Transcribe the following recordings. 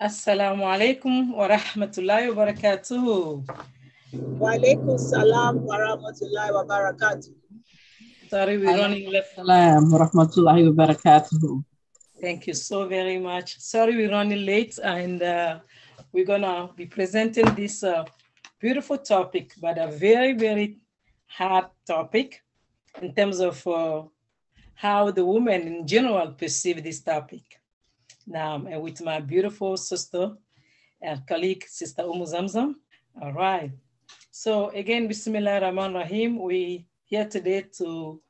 Assalamu alaikum wa rahmatullahi wa barakatuhu. Wa alaikum salam wa rahmatullahi wa barakatuh. Sorry, we're running late. Salam wa rahmatullahi wa barakatuh. Thank you so very much. Sorry, we're running late and uh, we're gonna be presenting this uh, beautiful topic, but a very, very hard topic in terms of uh, how the women in general perceive this topic. Now, with my beautiful sister and colleague, Sister Umu Zamzam. All right. So again, Bismillah Rahman Rahim, we here today to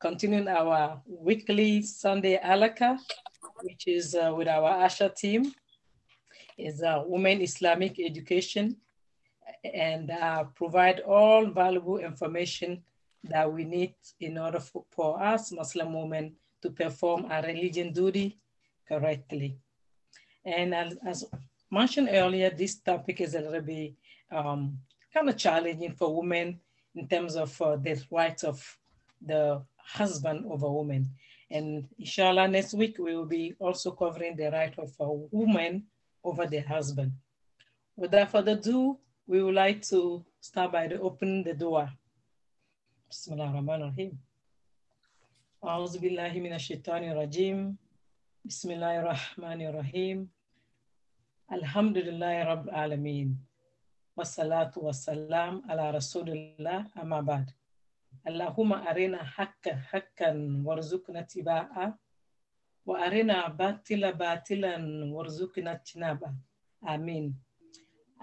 continue our weekly Sunday alaka, which is uh, with our Asha team, is uh, Women Islamic Education, and uh, provide all valuable information that we need in order for, for us Muslim women to perform our religion duty correctly. And as, as mentioned earlier, this topic is a little bit um, kind of challenging for women in terms of uh, the rights of the husband over woman. And inshallah, next week we will be also covering the right of a woman over the husband. Without further ado, we would like to start by the opening the door. Bismillah ar-Rahman ar-Rahim. أعوذ بالله من الشيطان الرجيم بسم الله الرحمن الرحيم الحمد لله رب العالمين والصلاة والسلام على رسول الله أما بعد اللهم أرنا حقا حقا وارزقنا اتباعه وأرنا باطلا باطلا وارزقنا اجتنابه آمين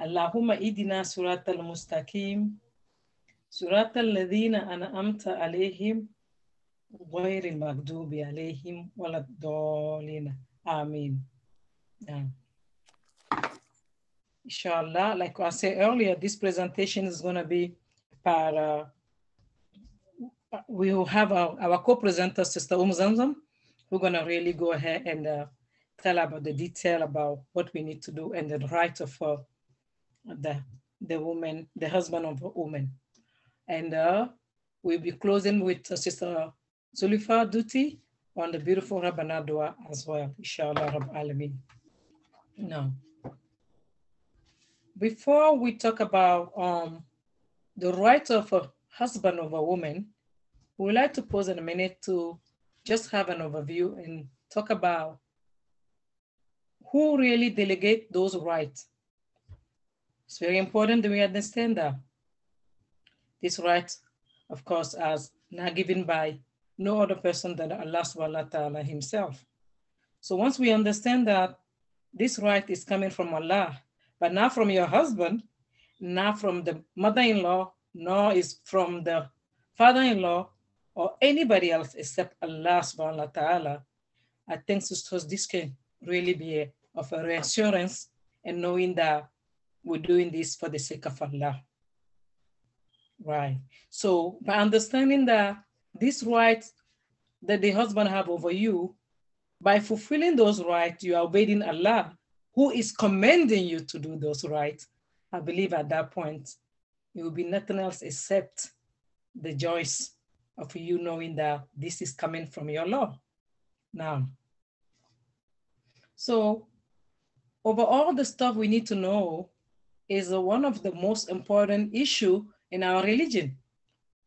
اللهم إدنا صراط المستقيم صراط الذين أنعمت عليهم غير المغضوب عليهم ولا الضالين آمين yeah. Inshallah, like I said earlier, this presentation is going to be para we will have our, our co-presenter, Sister Um Zamzam, who's going to really go ahead and uh, tell about the detail about what we need to do and the right of uh, the, the woman, the husband of a woman. And uh, we'll be closing with uh, Sister Zulifa Duty on the beautiful Rabbana Dua as well, inshallah, Rabb Alameen. Now, before we talk about um, the right of a husband of a woman, we would like to pause in a minute to just have an overview and talk about who really delegate those rights. It's very important that we understand that. This right, of course, as not given by no other person than Allah subhanahu wa ta'ala himself. So once we understand that this right is coming from Allah, but not from your husband, not from the mother-in-law, nor is from the father-in-law or anybody else except Allah subhanahu wa ta'ala, I think sisters, this can really be a, of a reassurance and knowing that we're doing this for the sake of Allah. Right. So by understanding that this right that the husband have over you, by fulfilling those rights, you are obeying Allah, who is commanding you to do those rights. I believe at that point, it will be nothing else except the joys of you knowing that this is coming from your law. Now, so over all the stuff we need to know is one of the most important issue in our religion,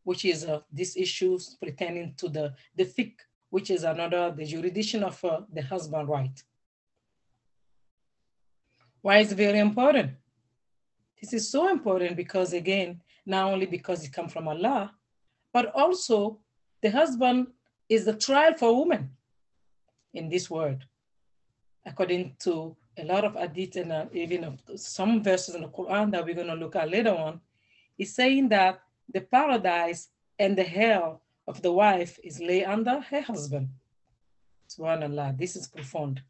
which is uh, these issues pertaining to the, the fiqh, which is another, the jurisdiction of uh, the husband right. Why is it very important? This is so important because again, not only because it comes from Allah, but also the husband is the trial for women in this world. According to a lot of hadith and uh, even some verses in the Quran that we're going to look at later on, is saying that the paradise and the hell of the wife is lay under her husband. Subhanallah, this is profound.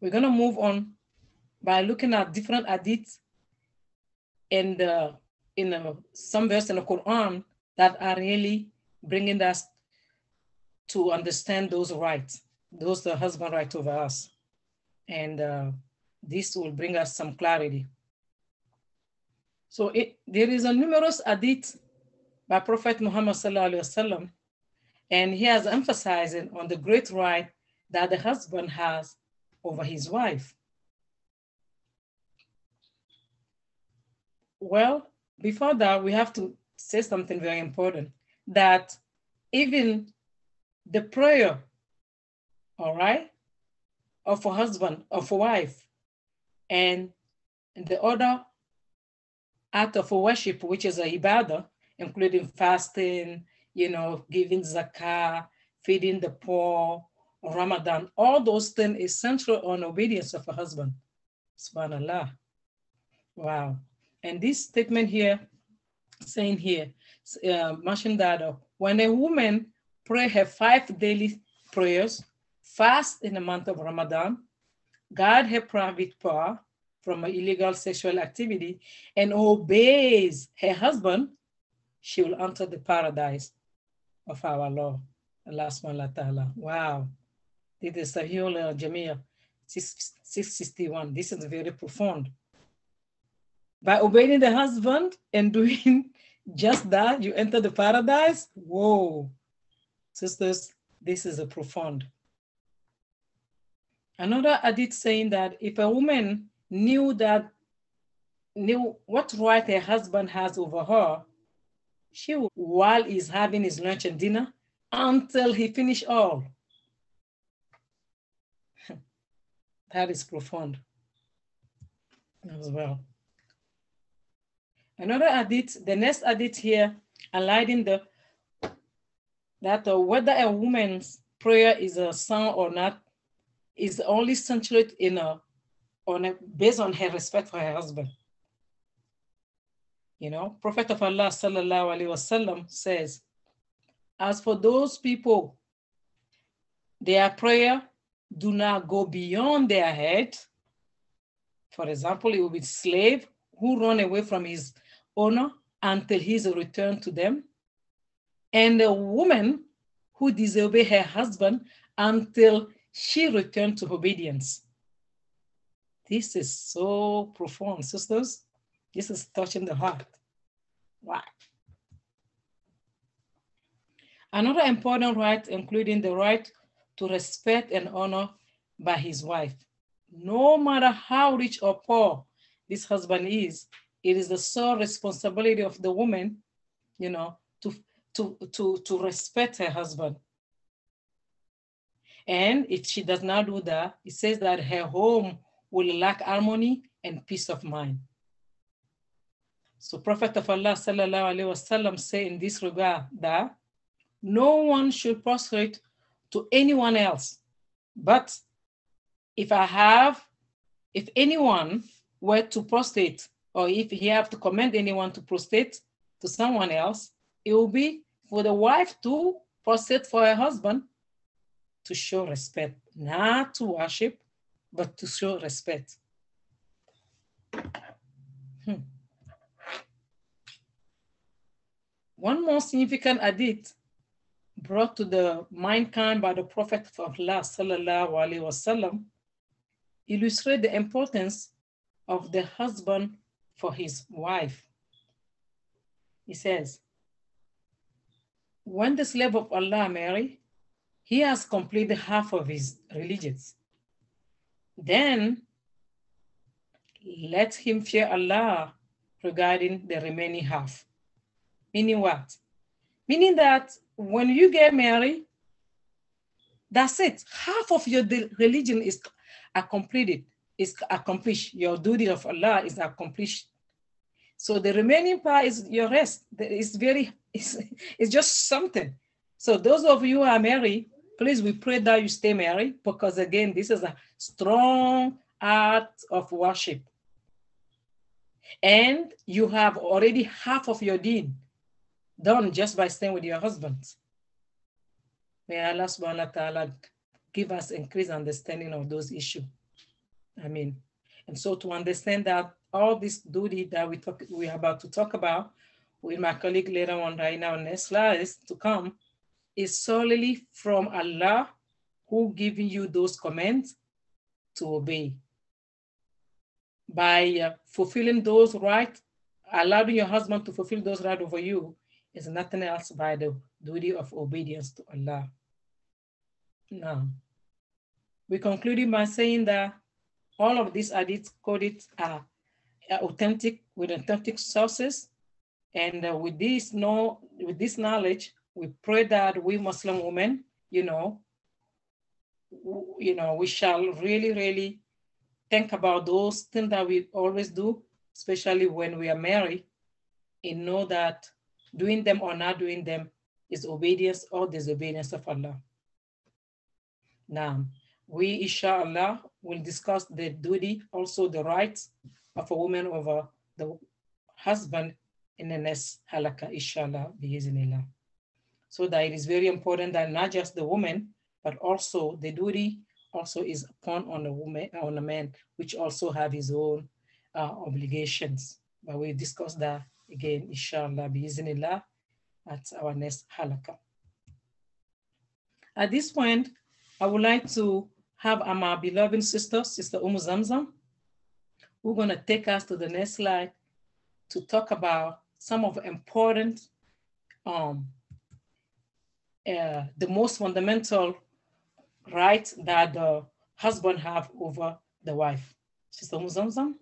We're going to move on by looking at different hadiths and uh, in uh, some verse in the Quran that are really bringing us to understand those rights, those the husband right over us. And uh, this will bring us some clarity. So it, there is a numerous hadith by Prophet Muhammad sallallahu and he has emphasized on the great right that the husband has over his wife. Well, before that, we have to say something very important that even the prayer, all right, of a husband, of a wife, and the other act of worship, which is a ibadah, including fasting, you know, giving zakah, feeding the poor, Ramadan, all those things is central on obedience of a husband. Subhanallah. Wow. And this statement here, saying here, uh, that uh, when a woman pray her five daily prayers, fast in the month of Ramadan, guard her private part from illegal sexual activity, and obeys her husband, she will enter the paradise of our Lord, Allah subhanahu wa. Wow. This is Sahih uh, Jamia 661. This is very profound. By obeying the husband and doing just that, you enter the paradise. Whoa. Sisters, this is a profound. Another adit saying that if a woman knew that, knew what right her husband has over her, she while he's having his lunch and dinner, until he finish all. that is profound as well. Another hadith, the next hadith here, aligning the that uh, whether a woman's prayer is a son or not is only centered in a on a, based on her respect for her husband. You know, Prophet of Allah sallallahu alaihi wasallam says, as for those people, their prayer do not go beyond their head. For example, it will be slave who run away from his owner until he's returned to them, and a woman who disobey her husband until she returned to obedience. This is so profound, sisters. This is touching the heart. Wow. Another important right, including the right to respect and honor by his wife. No matter how rich or poor this husband is, it is the sole responsibility of the woman, you know, to, to, to, to respect her husband. And if she does not do that, it says that her home will lack harmony and peace of mind. So Prophet of Allah sallallahu alaihi wasallam say in this regard that no one should prostrate to anyone else. But if I have, if anyone were to prostrate, or if he have to commend anyone to prostrate to someone else, it will be for the wife to prostrate for her husband to show respect, not to worship, but to show respect. Hmm. One more significant hadith brought to the mankind by the Prophet of Allah sallallahu alaihi wasallam illustrate the importance of the husband for his wife. He says, when the slave of Allah marry, he has completed half of his religions. Then let him fear Allah regarding the remaining half. Meaning what? Meaning that when you get married, that's it. Half of your religion is completed, is accomplished. Your duty of Allah is accomplished. So the remaining part is your rest. It's very, it's, it's just something. So those of you who are married, please, we pray that you stay married because again, this is a strong act of worship. And you have already half of your deed done just by staying with your husband. May Allah subhanahu wa ta'ala give us increased understanding of those issues. I mean, and so to understand that all this duty that we talk, we're about to talk about with my colleague later on right now, next slide is to come, is solely from Allah who giving you those commands to obey. By uh, fulfilling those rights, allowing your husband to fulfill those rights over you is nothing else by the duty of obedience to Allah. Now, we concluded by saying that all of these hadith quoted are, authentic with authentic sources. And uh, with this know, with this knowledge, we pray that we Muslim women, you know, you know, we shall really, really think about those things that we always do, especially when we are married, and know that doing them or not doing them is obedience or disobedience of Allah. Now, we, inshallah, will discuss the duty, also the rights of a woman over the husband in the next halakha, inshallah, biiznillah. So that it is very important that not just the woman, but also the duty also is upon on the woman, on the man, which also have his own uh, obligations. But we discuss that again, inshallah, biiznillah, at our next halakha. At this point, I would like to have my beloved sister, Sister Umu Zamzam, who's going to take us to the next slide to talk about some of the important, um, uh, the most fundamental right that the husband have over the wife. Sister Umu Zamzam?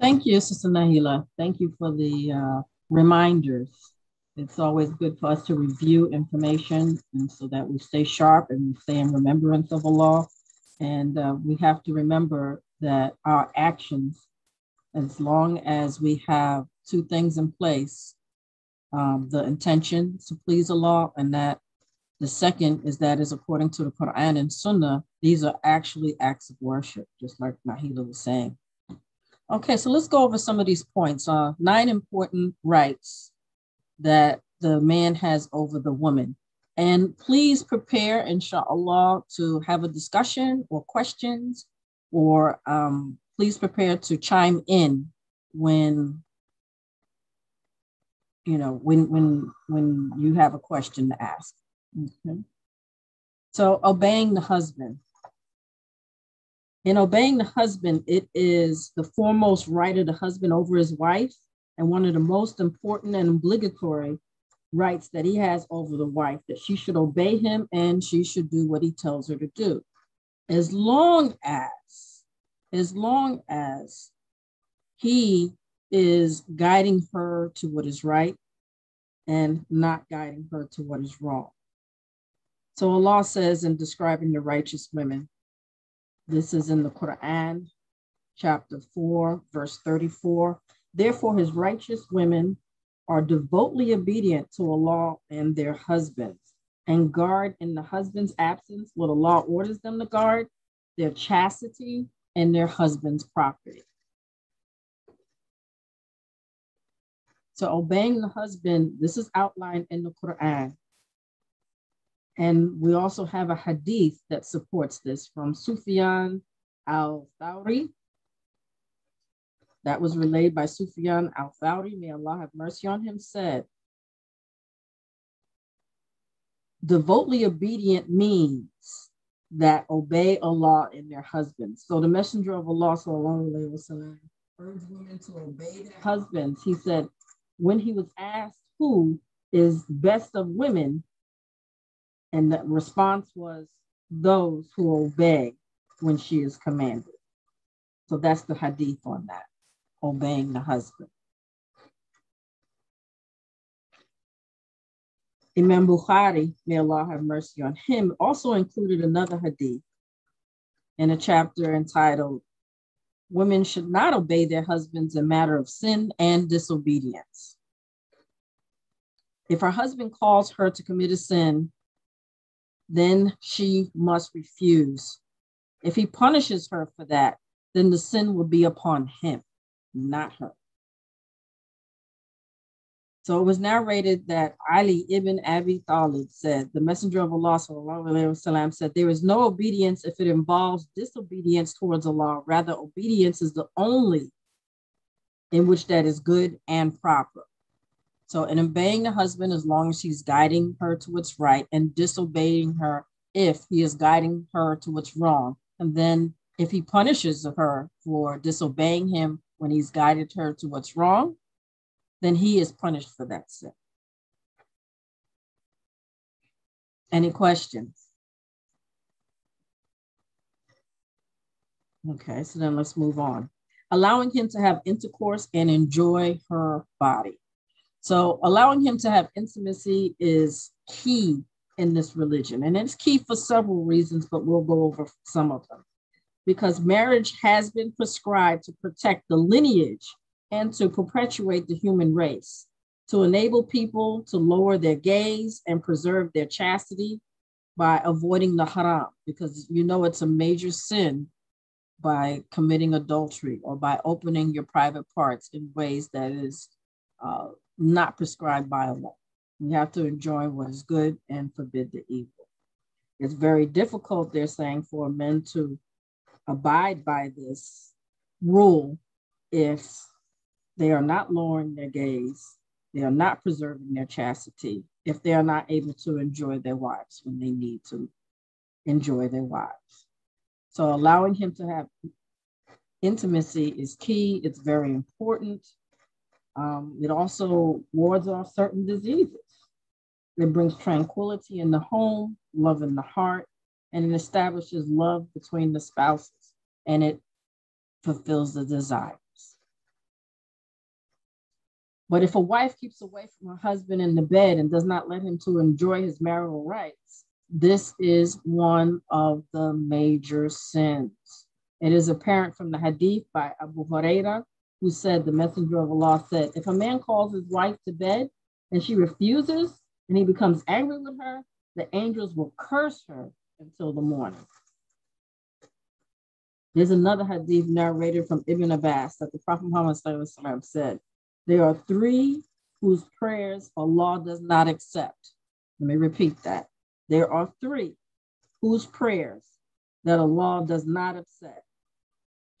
Thank you, Sister Nahila. Thank you for the uh, reminders. It's always good for us to review information and so that we stay sharp and we stay in remembrance of law. And uh, we have to remember that our actions, as long as we have two things in place, um, the intention to please Allah, and that the second is that is according to the Quran and Sunnah, these are actually acts of worship, just like Nahila was saying. Okay, so let's go over some of these points. Uh, nine important rights that the man has over the woman. And please prepare, inshallah, to have a discussion or questions, or um, please prepare to chime in when you know when when when you have a question to ask. Okay. So obeying the husband. In obeying the husband, it is the foremost right of the husband over his wife and one of the most important and obligatory rights that he has over the wife that she should obey him and she should do what he tells her to do as long as as long as he is guiding her to what is right and not guiding her to what is wrong so allah says in describing the righteous women this is in the quran chapter 4 verse 34 Therefore, his righteous women are devotedly obedient to Allah and their husbands and guard in the husband's absence what Allah orders them to guard, their chastity and their husband's property. So obeying the husband, this is outlined in the Quran. And we also have a hadith that supports this from Sufyan al-Thawri. That was relayed by Sufyan al-Thawri, may Allah have mercy on him, said, devoutly obedient means that obey Allah in their husbands. So the messenger of Allah, sallallahu alayhi wa urged women to obey their husbands. He said, when he was asked who is best of women, and the response was those who obey when she is commanded. So that's the hadith on that obeying the husband. Imam Bukhari, may Allah have mercy on him, also included another hadith in a chapter entitled Women Should Not Obey Their Husbands in Matter of Sin and Disobedience. If her husband calls her to commit a sin, then she must refuse. If he punishes her for that, then the sin will be upon him not her. So it was narrated that Ali ibn Abi Talib said, the messenger of Allah وسلم, said, there is no obedience if it involves disobedience towards Allah. Rather, obedience is the only in which that is good and proper. So in obeying the husband, as long as he's guiding her to what's right and disobeying her if he is guiding her to what's wrong. And then if he punishes her for disobeying him when he's guided her to what's wrong, then he is punished for that sin. Any questions? Okay, so then let's move on. Allowing him to have intercourse and enjoy her body. So, allowing him to have intimacy is key in this religion. And it's key for several reasons, but we'll go over some of them. Because marriage has been prescribed to protect the lineage and to perpetuate the human race, to enable people to lower their gaze and preserve their chastity by avoiding the haram, because you know it's a major sin by committing adultery or by opening your private parts in ways that is uh, not prescribed by Allah. We have to enjoy what is good and forbid the evil. It's very difficult, they're saying, for men to abide by this rule if they are not lowering their gaze, they are not preserving their chastity, if they are not able to enjoy their wives when they need to enjoy their wives. So allowing him to have intimacy is key. It's very important. Um, it also wards off certain diseases. It brings tranquility in the home, love in the heart, and it establishes love between the spouses and it fulfills the desires. But if a wife keeps away from her husband in the bed and does not let him to enjoy his marital rights, this is one of the major sins. It is apparent from the hadith by Abu Huraira, who said, The Messenger of Allah said, If a man calls his wife to bed and she refuses, and he becomes angry with her, the angels will curse her until the morning. There's another hadith narrated from Ibn Abbas that the Prophet Muhammad said, There are three whose prayers Allah does not accept. Let me repeat that. There are three whose prayers that Allah does not accept.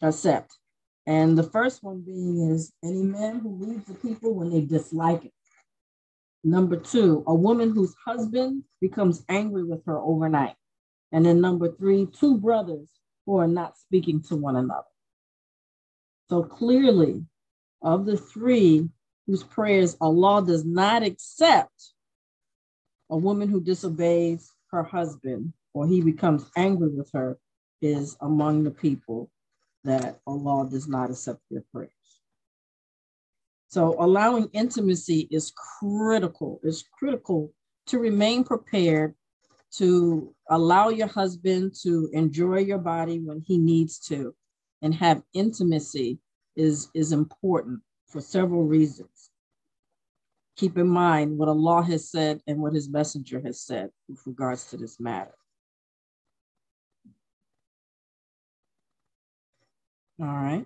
accept. And the first one being is any man who leaves the people when they dislike it. Number two, a woman whose husband becomes angry with her overnight. And then number three, two brothers who are not speaking to one another. So clearly, of the three whose prayers Allah does not accept, a woman who disobeys her husband or he becomes angry with her is among the people that Allah does not accept their prayers. So allowing intimacy is critical. It's critical to remain prepared to allow your husband to enjoy your body when he needs to and have intimacy is, is important for several reasons. Keep in mind what Allah has said and what his messenger has said with regards to this matter. All right.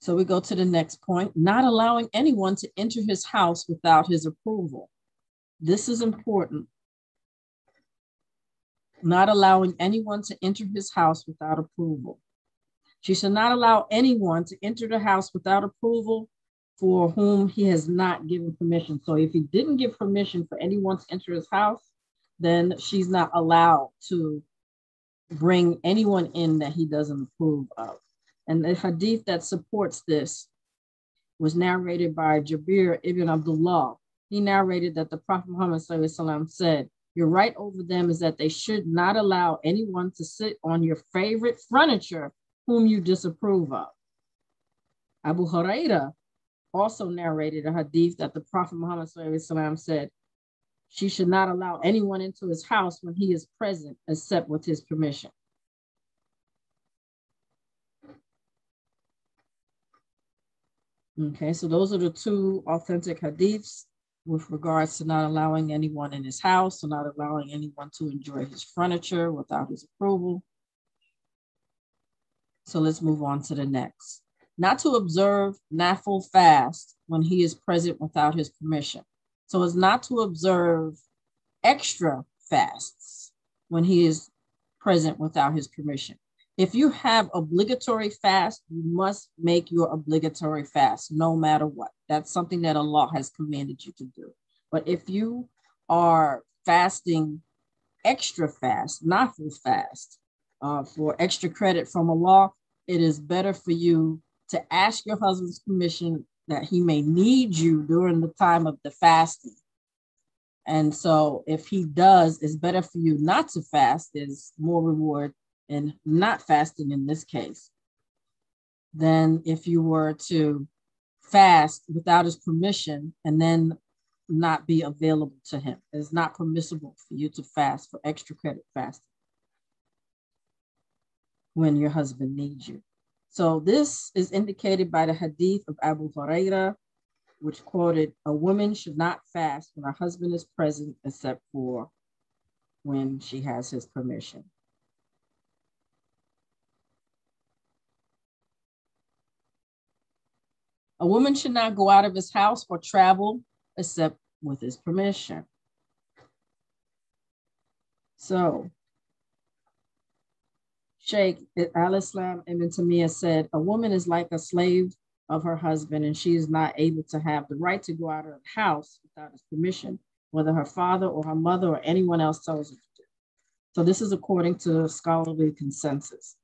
So we go to the next point not allowing anyone to enter his house without his approval. This is important. Not allowing anyone to enter his house without approval. She shall not allow anyone to enter the house without approval for whom he has not given permission. So if he didn't give permission for anyone to enter his house, then she's not allowed to bring anyone in that he doesn't approve of. And the hadith that supports this was narrated by Jabir ibn Abdullah. He narrated that the Prophet Muhammad said, Your right over them is that they should not allow anyone to sit on your favorite furniture whom you disapprove of. Abu Huraira also narrated a hadith that the Prophet Muhammad said, She should not allow anyone into his house when he is present except with his permission. Okay, so those are the two authentic hadiths with regards to not allowing anyone in his house or not allowing anyone to enjoy his furniture without his approval. So let's move on to the next. Not to observe nafil fast when he is present without his permission. So it's not to observe extra fasts when he is present without his permission. If you have obligatory fast, you must make your obligatory fast no matter what. That's something that Allah has commanded you to do. But if you are fasting extra fast, not full fast, uh, for extra credit from Allah, it is better for you to ask your husband's permission that he may need you during the time of the fasting. And so if he does, it's better for you not to fast, there's more reward in not fasting in this case than if you were to fast without his permission and then not be available to him. It's not permissible for you to fast for extra credit fasting when your husband needs you. So this is indicated by the hadith of Abu Huraira, which quoted, a woman should not fast when her husband is present except for when she has his permission. A woman should not go out of his house or travel except with his permission. So, Sheikh Al Islam Ibn Taymiyyah said, A woman is like a slave of her husband, and she is not able to have the right to go out of the house without his permission, whether her father or her mother or anyone else tells her to do. So, this is according to scholarly consensus.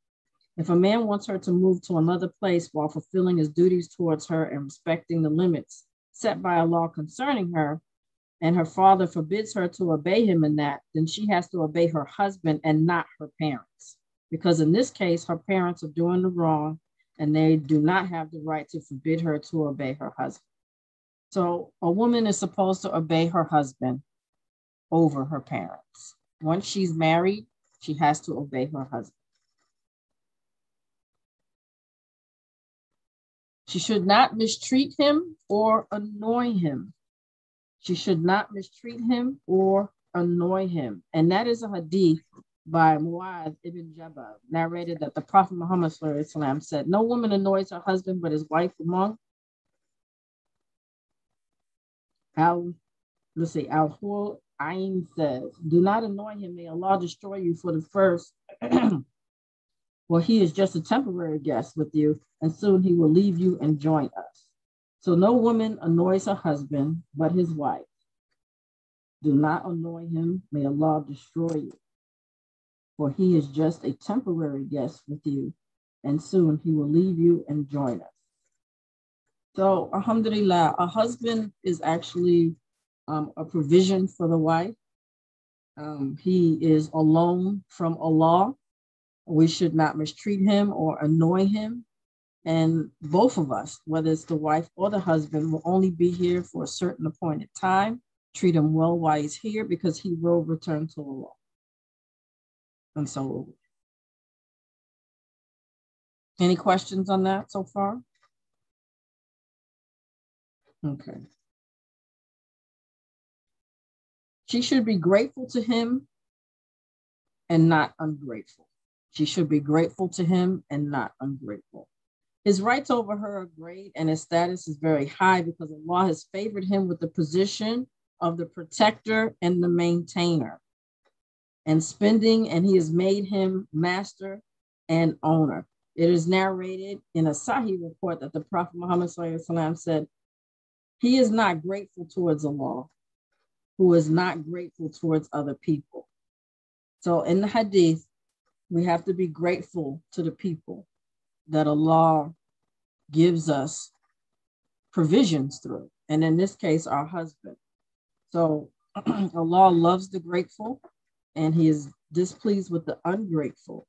If a man wants her to move to another place while fulfilling his duties towards her and respecting the limits set by a law concerning her, and her father forbids her to obey him in that, then she has to obey her husband and not her parents. Because in this case, her parents are doing the wrong and they do not have the right to forbid her to obey her husband. So a woman is supposed to obey her husband over her parents. Once she's married, she has to obey her husband. She should not mistreat him or annoy him. She should not mistreat him or annoy him. And that is a hadith by Muad ibn Jabal, narrated that the Prophet Muhammad said, No woman annoys her husband but his wife among. Al, let's see, Al Hul Ain says, Do not annoy him, may Allah destroy you for the first Well, he is just a temporary guest with you, and soon he will leave you and join us. So no woman annoys her husband but his wife. Do not annoy him. May Allah destroy you. For he is just a temporary guest with you, and soon he will leave you and join us. So, Alhamdulillah, a husband is actually um, a provision for the wife. Um, he is alone from Allah we should not mistreat him or annoy him. And both of us, whether it's the wife or the husband, will only be here for a certain appointed time. Treat him well while he's here because he will return to Allah. And so, any questions on that so far? Okay. She should be grateful to him and not ungrateful. She should be grateful to him and not ungrateful. His rights over her are great, and his status is very high because Allah has favored him with the position of the protector and the maintainer and spending, and he has made him master and owner. It is narrated in a Sahih report that the Prophet Muhammad said, He is not grateful towards Allah, who is not grateful towards other people. So in the hadith, we have to be grateful to the people that Allah gives us provisions through. And in this case, our husband. So Allah loves the grateful and he is displeased with the ungrateful.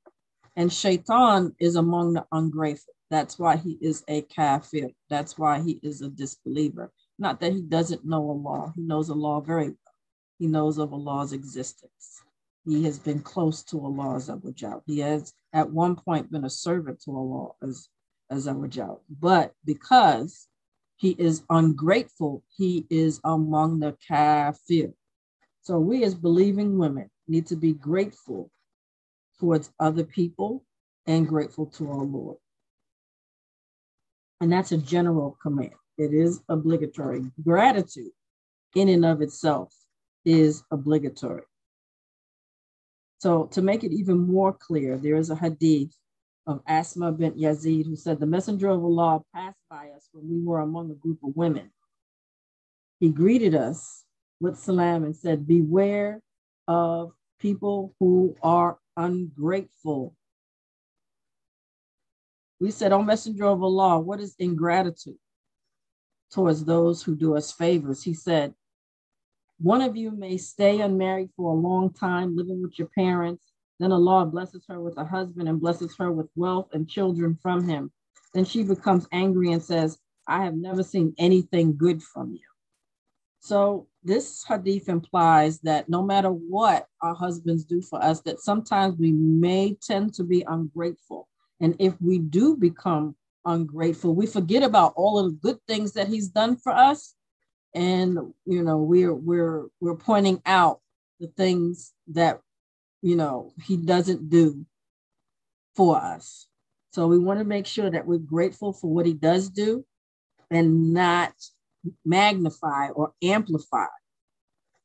And Shaitan is among the ungrateful. That's why he is a kafir. That's why he is a disbeliever. Not that he doesn't know Allah. He knows Allah very well. He knows of Allah's existence he has been close to Allah Azawajal. He has at one point been a servant to Allah as Azawajal. But because he is ungrateful, he is among the kafir. So we as believing women need to be grateful towards other people and grateful to our Lord. And that's a general command. It is obligatory. Gratitude in and of itself is obligatory. So to make it even more clear, there is a hadith of Asma bint Yazid who said, the messenger of Allah passed by us when we were among a group of women. He greeted us with salam and said, beware of people who are ungrateful. We said, O messenger of Allah, what is ingratitude towards those who do us favors? He said, one of you may stay unmarried for a long time, living with your parents, Then Allah blesses her with a husband and blesses her with wealth and children from him. Then she becomes angry and says, I have never seen anything good from you. So this hadith implies that no matter what our husbands do for us, that sometimes we may tend to be ungrateful. And if we do become ungrateful, we forget about all of the good things that he's done for us. And you know, we're we're we're pointing out the things that you know he doesn't do for us. So we want to make sure that we're grateful for what he does do and not magnify or amplify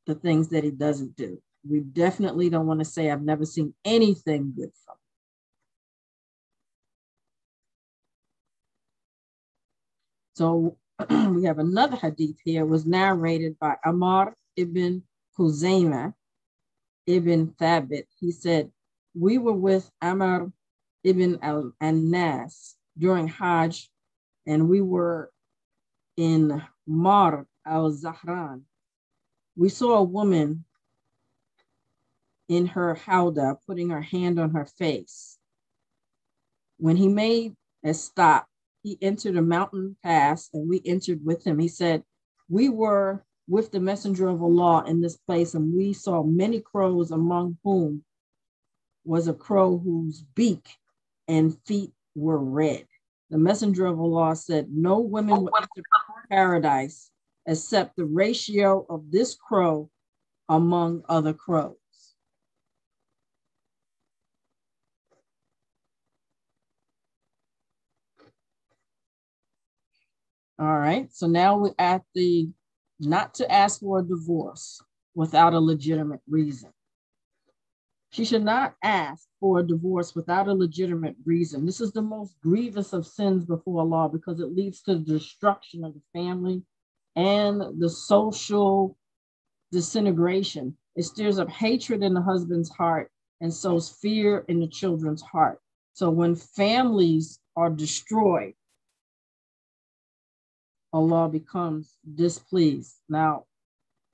the things that he doesn't do. We definitely don't want to say, I've never seen anything good from him. So we have another hadith here, it was narrated by Amar ibn Huzaymah ibn Thabit. He said, We were with Amar ibn al-As during Hajj, and we were in Mar al Zahran, we saw a woman in her howdah putting her hand on her face. When he made a stop, he entered a mountain pass and we entered with him. He said, We were with the messenger of Allah in this place, and we saw many crows, among whom was a crow whose beak and feet were red. The messenger of Allah said, No women will enter paradise except the ratio of this crow among other crows. All right, so now we're at the not to ask for a divorce without a legitimate reason. She should not ask for a divorce without a legitimate reason. This is the most grievous of sins before Allah because it leads to the destruction of the family and the social disintegration. It stirs up hatred in the husband's heart and sows fear in the children's heart. So when families are destroyed, Allah becomes displeased. Now,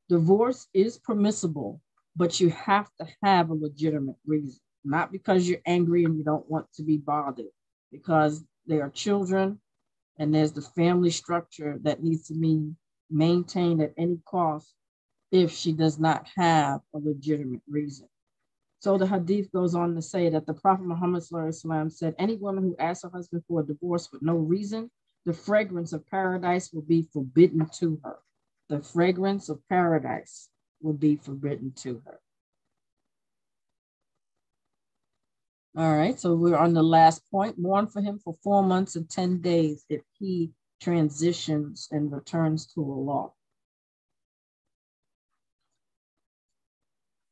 divorce is permissible but you have to have a legitimate reason, not because you're angry and you don't want to be bothered, because they are children and there's the family structure that needs to be maintained at any cost if she does not have a legitimate reason. So the hadith goes on to say that the Prophet Muhammad said, Any woman who asks her husband for a divorce with no reason, the fragrance of paradise will be forbidden to her. The fragrance of paradise will be forbidden to her. All right, so we're on the last point. Mourn for him for four months and 10 days if he transitions and returns to a Allah.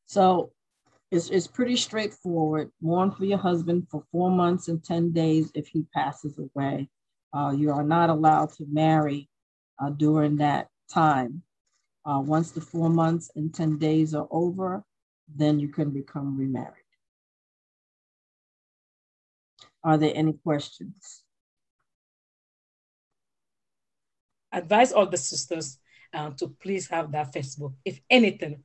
So it's, it's pretty straightforward. Mourn for your husband for four months and 10 days if he passes away. Uh, you are not allowed to marry uh, during that time. Uh, once the four months and 10 days are over, then you can become remarried. Are there any questions? Advise all the sisters uh, to please have that Facebook. If anything,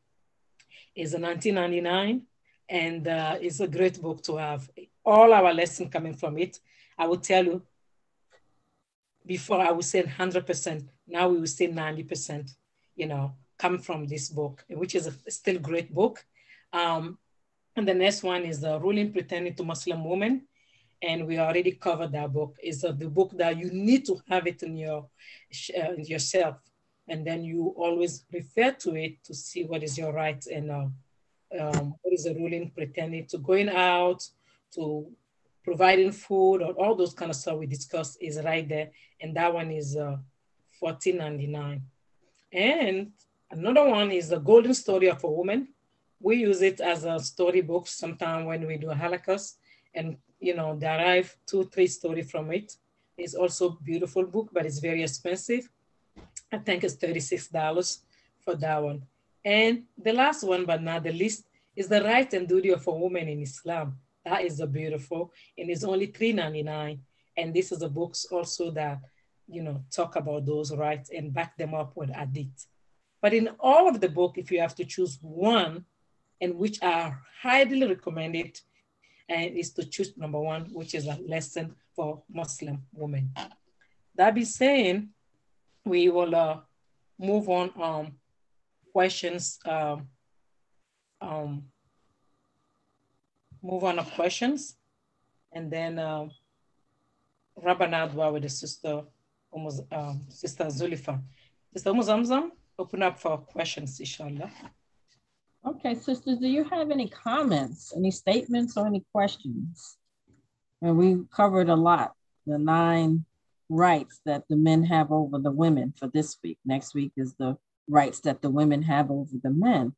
it's a 1999 and uh, it's a great book to have. All our lesson coming from it. I will tell you, before I would say 100%, now we will say 90% you know, come from this book, which is a still great book. Um, and the next one is the ruling pretending to Muslim women. And we already covered that book. It's the book that you need to have it in your uh, yourself. And then you always refer to it to see what is your right and uh, um, what is the ruling pretending to going out, to providing food, or all those kind of stuff we discussed is right there. And that one is uh, 14.99. And another one is the golden story of a woman. We use it as a storybook sometime when we do halakas and you know derive two, three story from it. It's also beautiful book, but it's very expensive. I think it's $36 for that one. And the last one, but not the least, is the right and duty of a woman in Islam. That is a beautiful, and it's only $3.99. And this is a book also that you know, talk about those rights and back them up with hadith. But in all of the book, if you have to choose one, and which are highly recommended, and is to choose number one, which is a lesson for Muslim women. That be saying, we will uh, move on um, questions. Um, um, move on of questions, and then uh, Rabbana Dua with the sister, um, Sister Zulifa. Sister Muzamzam, open up for questions, inshallah. Okay, sisters, do you have any comments, any statements, or any questions? And we covered a lot, the nine rights that the men have over the women for this week. Next week is the rights that the women have over the men.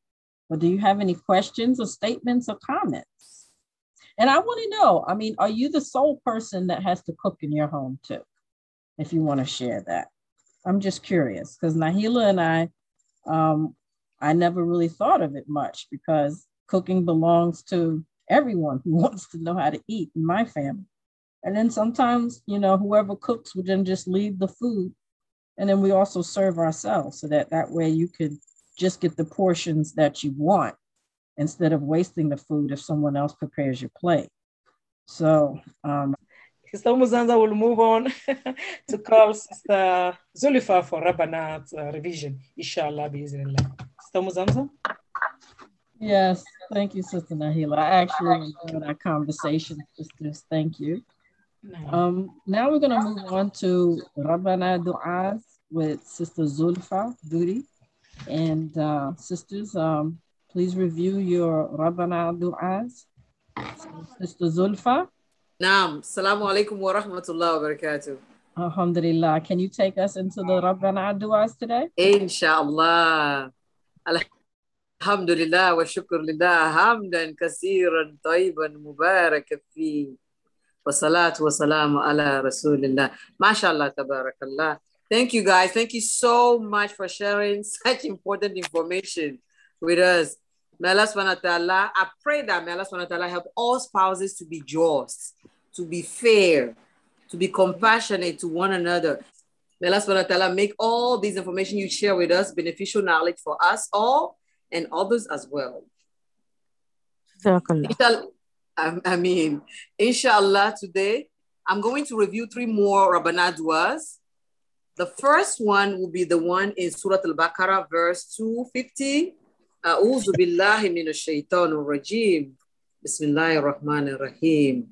But do you have any questions or statements or comments? And I want to know, I mean, are you the sole person that has to cook in your home too? If you want to share that. I'm just curious because Nahila and I, um, I never really thought of it much because cooking belongs to everyone who wants to know how to eat in my family. And then sometimes, you know, whoever cooks would then just leave the food. And then we also serve ourselves so that that way you could just get the portions that you want instead of wasting the food if someone else prepares your plate. So, um, Sister Muzanza will move on to call Sister Zulifa for Rabbanat uh, revision, inshallah, bismillah. Sister Yes, thank you, Sister Nahila. I actually enjoyed our conversation, sisters. Thank you. Um, now we're going to move on to Rabbana Du'as with Sister Zulfa Duri. And uh, sisters, um, please review your Rabbana Du'as. Sister Zulfa. Naam. Assalamu alaikum wa rahmatullahi wa barakatuh. Alhamdulillah. Can you take us into the Rabbana du'as today? Inshallah. Alhamdulillah wa shukr lillah hamdan kasiran tayyiban mubarakan fi wa salatu wa salamu ala rasulillah. MashaAllah, tabarakallah. Thank you guys. Thank you so much for sharing such important information with us. May Allah subhanahu wa ta'ala, I pray that may Allah subhanahu wa ta'ala help all spouses to be just, to be fair, to be compassionate to one another. May Allah subhanahu wa ta'ala make all these information you share with us beneficial knowledge for us all and others as well. I mean, inshallah, today I'm going to review three more Rabbana duas. The first one will be the one in Surah Al-Baqarah, verse 250. أعوذ بالله من الشيطان الرجيم بسم الله الرحمن الرحيم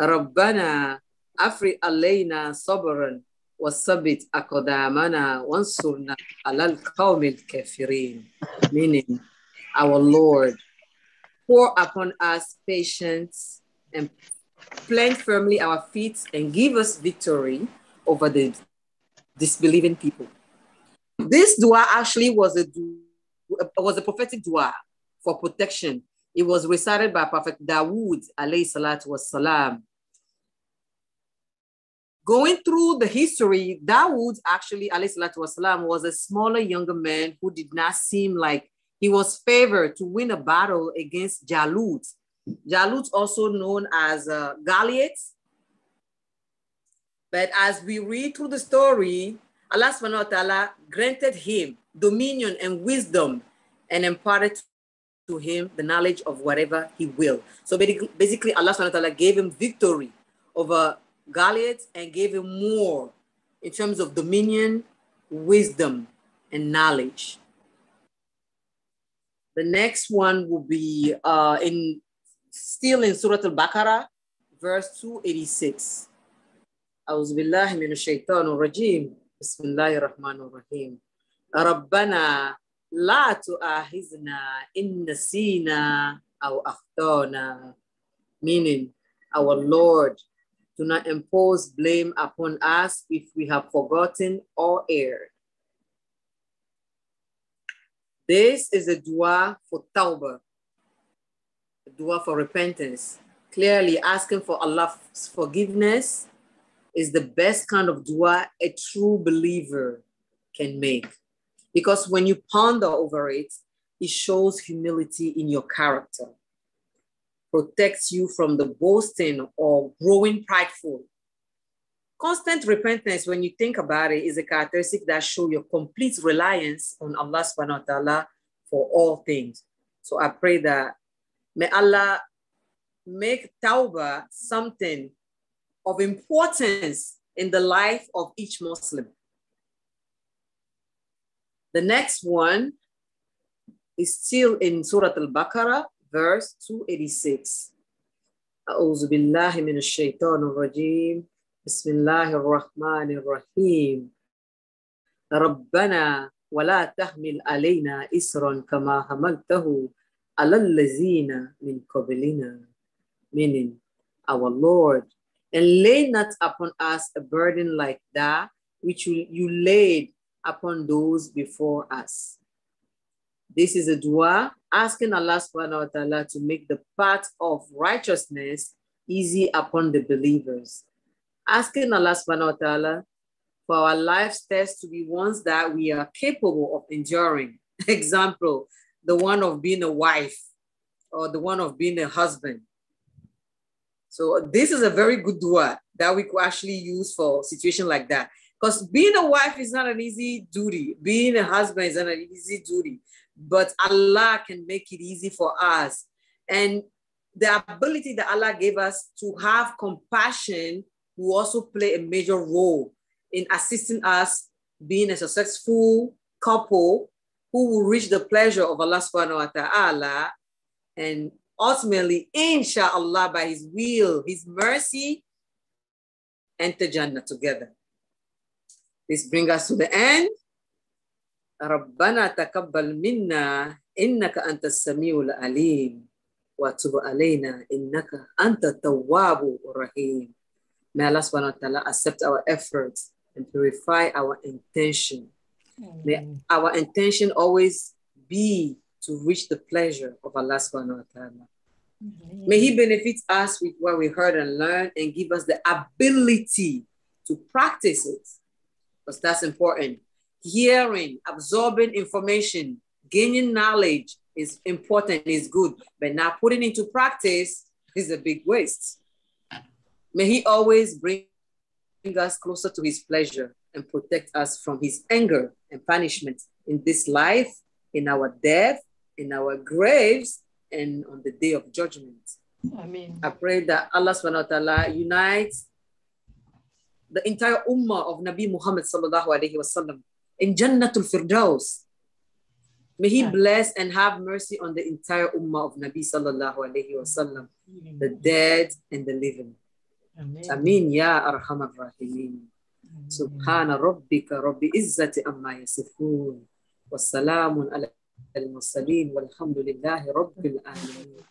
ربنا أفرغ علينا صبرا وثبت أقدامنا وانصرنا على القوم الكافرين. Meaning our Lord pour upon us patience and plant firmly our feet and give us victory over the disbelieving people. This dua actually was a was a prophetic dua for protection. It was recited by prophet Dawood alayhi salatu was salam Going through the history, Dawood actually wasalam was a smaller younger man who did not seem like he was favored to win a battle against Jalut. Jalut also known as uh, Goliath. But as we read through the story, Allah subhanahu wa ta'ala granted him dominion and wisdom and imparted to him the knowledge of whatever he will. So basically, Allah subhanahu wa ta'ala gave him victory over Goliath and gave him more in terms of dominion, wisdom, and knowledge. The next one will be uh, in still in Surah Al-Baqarah, verse 286. أعوذ بالله من الشيطان الرجيم بسم الله الرحمن الرحيم ربنا لا تؤاخذنا إن نسينا أو أخطأنا meaning our Lord do not impose blame upon us if we have forgotten or erred. This is a dua for tawbah, a dua for repentance. Clearly asking for Allah's forgiveness is the best kind of dua a true believer can make. Because when you ponder over it, it shows humility in your character, protects you from the boasting or growing prideful. Constant repentance, when you think about it, is a characteristic that shows your complete reliance on Allah subhanahu wa ta'ala for all things. So I pray that may Allah make tawbah something of importance in the life of each Muslim. The next one is still in Surah Al-Baqarah, verse 286. أعوذ بالله من الشيطان الرجيم بسم الله الرحمن الرحيم ربنا ولا تحمل علينا إسرا كما حملته على الذين من قبلنا meaning our Lord and lay not upon us a burden like that which you, you laid upon those before us. This is a dua asking Allah subhanahu wa ta'ala to make the path of righteousness easy upon the believers. Asking Allah subhanahu wa ta'ala for our life's tests to be ones that we are capable of enduring. Example, the one of being a wife or the one of being a husband. So this is a very good dua that we could actually use for situation like that. Because being a wife is not an easy duty. Being a husband is not an easy duty. But Allah can make it easy for us. And the ability that Allah gave us to have compassion will also play a major role in assisting us being a successful couple who will reach the pleasure of Allah subhanahu wa ta'ala and ultimately, inshallah, by his will, his mercy, enter Jannah together. This brings us to the end. ربنا تقبل منا إنك أنت السميع العليم وتب علينا إنك أنت التواب الرحيم. May Allah subhanahu wa ta'ala accept our efforts and purify our intention. May our intention always be to reach the pleasure of Allah subhanahu wa ta'ala. May He benefit us with what we heard and learned and give us the ability to practice it. Because that's important. Hearing, absorbing information, gaining knowledge is important, is good, but not putting into practice is a big waste. May He always bring us closer to His pleasure and protect us from His anger and punishment in this life, in our death, in our graves, and on the day of judgment. Amen. I pray that Allah subhanahu wa ta'ala unites the entire ummah of Nabi Muhammad sallallahu alaihi wasallam in Jannatul Firdaus. May He bless and have mercy on the entire Ummah of Nabi Sallallahu Alaihi Wasallam, the dead and the living. Amin. Ya Arham Rahimeen. Subhana Rabbika Rabbi Izzati Amma Yasifoon. Wassalamun ala al-Mursaleen. Walhamdulillahi Rabbil Alameen.